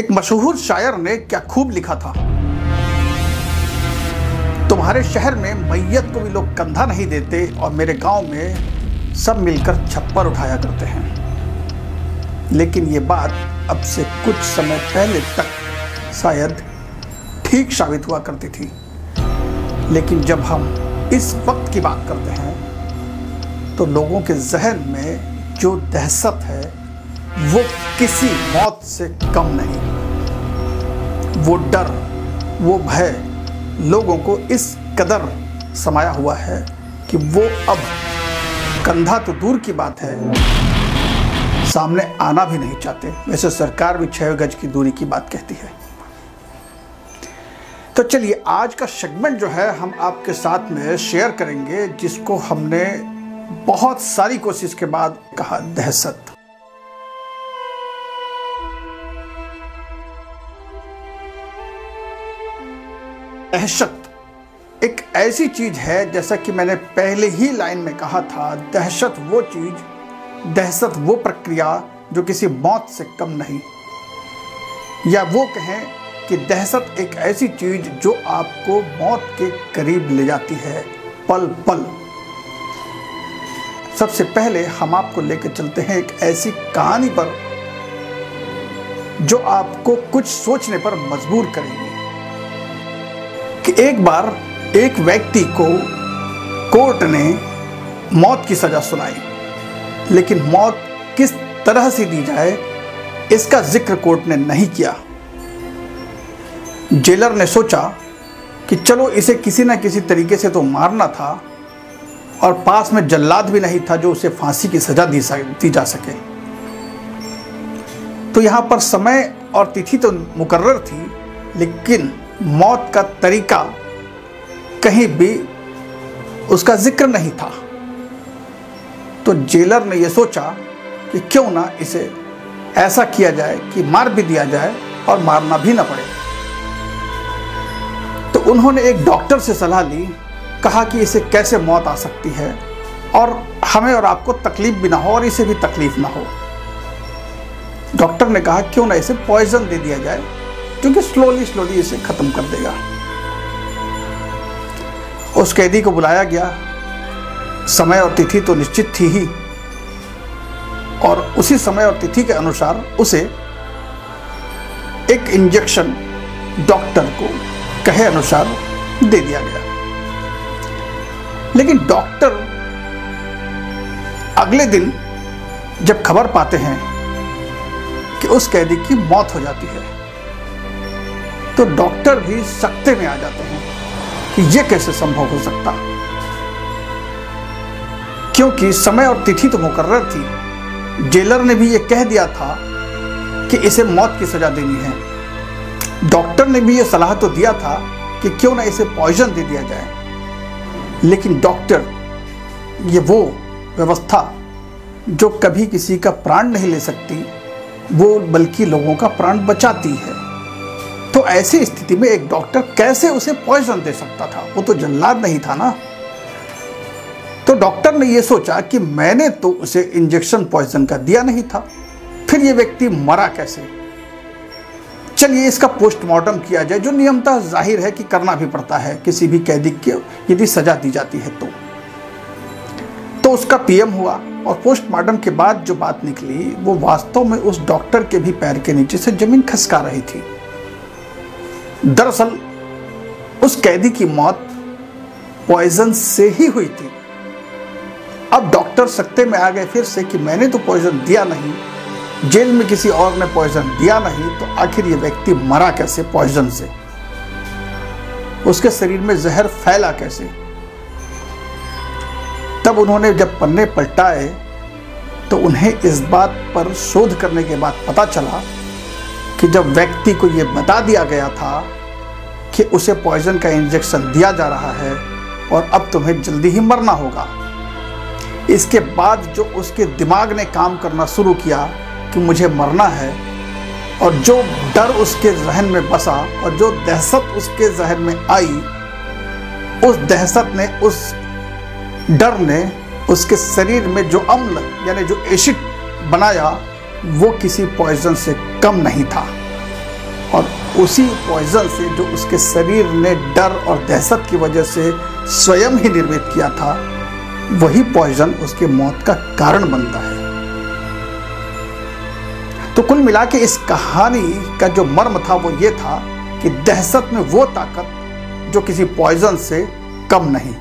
एक मशहूर शायर ने क्या खूब लिखा था। तुम्हारे शहर में मैयत को भी लोग कंधा नहीं देते और मेरे गाँव में सब मिलकर छप्पर उठाया करते हैं। लेकिन ये बात अब से कुछ समय पहले तक शायद ठीक साबित हुआ करती थी। लेकिन जब हम इस वक्त की बात करते हैं तो लोगों के जहन में जो दहशत है वो किसी मौत से कम नहीं। वो डर, वो भय लोगों को इस कदर समाया हुआ है कि वो अब कंधा तो दूर की बात है। सामने आना भी नहीं चाहते। वैसे सरकार भी छह गज की दूरी की बात कहती है। तो चलिए, आज का सेगमेंट जो है, हम आपके साथ में शेयर करेंगे, जिसको हमने बहुत सारी कोशिश के बाद कहा, दहशत। दहशत। एक ऐसी चीज़ है, जैसा कि मैंने पहले ही लाइन में कहा था, दहशत वो चीज़, दहशत वो प्रक्रिया जो किसी मौत से कम नहीं। या वो कहें कि दहशत एक ऐसी चीज़ जो आपको मौत के करीब ले जाती है पल पल सबसे पहले हम आपको लेकर चलते हैं एक ऐसी कहानी पर, जो आपको कुछ सोचने पर मजबूर करेगी। कि एक बार एक व्यक्ति को कोर्ट ने मौत की सजा सुनाई। लेकिन मौत किस तरह से दी जाए, इसका ज़िक्र कोर्ट ने नहीं किया। जेलर ने सोचा कि चलो इसे किसी न किसी तरीके से तो मारना था और पास में जल्लाद भी नहीं था जो उसे फांसी की सजा दी दी जा सके। तो यहाँ पर समय और तिथि तो मुकर्र थी, लेकिन मौत का तरीका कहीं भी उसका ज़िक्र नहीं था। तो जेलर ने यह सोचा कि क्यों ना इसे ऐसा किया जाए कि मार भी दिया जाए और मारना भी ना पड़े। तो उन्होंने एक डॉक्टर से सलाह ली, कहा कि इसे कैसे मौत आ सकती है और हमें और आपको तकलीफ़ भी ना हो और इसे भी तकलीफ़ ना हो। डॉक्टर ने कहा, क्यों ना इसे पॉइजन दे दिया जाए क्योंकि स्लोली स्लोली इसे खत्म कर देगा। उस कैदी को बुलाया गया। समय और तिथि तो निश्चित थी ही। और उसी समय और तिथि के अनुसार उसे एक इंजेक्शन डॉक्टर को कहे अनुसार दे दिया गया। लेकिन डॉक्टर अगले दिन जब खबर पाते हैं कि उस कैदी की मौत हो जाती है तो डॉक्टर भी सकते में आ जाते हैं कि यह कैसे संभव हो सकता। क्योंकि समय और तिथि तो मुकर्र थी। जेलर ने भी यह कह दिया था कि इसे मौत की सजा देनी है। डॉक्टर ने भी यह सलाह तो दिया था कि क्यों ना इसे पॉइजन दे दिया जाए। लेकिन डॉक्टर, ये वो व्यवस्था जो कभी किसी का प्राण नहीं ले सकती, वो बल्कि लोगों का प्राण बचाती है। तो ऐसी स्थिति में एक डॉक्टर कैसे उसे पॉइजन दे सकता था? वो तो जल्लाद नहीं था ना। तो डॉक्टर ने यह सोचा कि मैंने तो उसे इंजेक्शन पॉइजन का दिया नहीं था। फिर ये व्यक्ति मरा कैसे? चलिए इसका पोस्टमार्टम किया जाए, जो नियमता ज़ाहिर है कि करना भी पड़ता है, किसी भी कैदी के यदि सजा दी जाती है तो। तो उसका पीएम हुआ और पोस्टमार्टम के बाद जो बात निकली, वो वास्तव में उस डॉक्टर के भी पैर के नीचे से ज़मीन खसका रही थी। दरअसल, उस कैदी की मौत पॉइजन से ही हुई थी। अब डॉक्टर सकते में आ गए फिर से कि मैंने तो पॉइजन दिया नहीं, जेल में किसी और ने पॉइजन दिया नहीं तो आखिर ये व्यक्ति मरा कैसे पॉइजन से? उसके शरीर में जहर फैला कैसे? तब उन्होंने जब पन्ने पलटाए तो उन्हें इस बात पर शोध करने के बाद पता चला कि जब व्यक्ति को ये बता दिया गया था कि उसे पॉइजन का इंजेक्शन दिया जा रहा है और अब तुम्हें जल्दी ही मरना होगा। इसके बाद जो उसके दिमाग ने काम करना शुरू किया कि मुझे मरना है और जो डर उसके जहन में बसा और जो दहशत उसके जहन में आई, उस दहशत ने, उस डर ने उसके शरीर में जो अम्ल, यानी जो एसिड बनाया वो किसी पॉइजन से कम नहीं था। और उसी पॉइजन से जो उसके शरीर ने डर और दहशत की वजह से स्वयं ही निर्मित किया था, वही पॉइजन उसके मौत का कारण बनता है। तो कुल मिला के इस कहानी का जो मर्म था वो ये था कि दहशत में वो ताकत जो किसी पॉइजन से कम नहीं।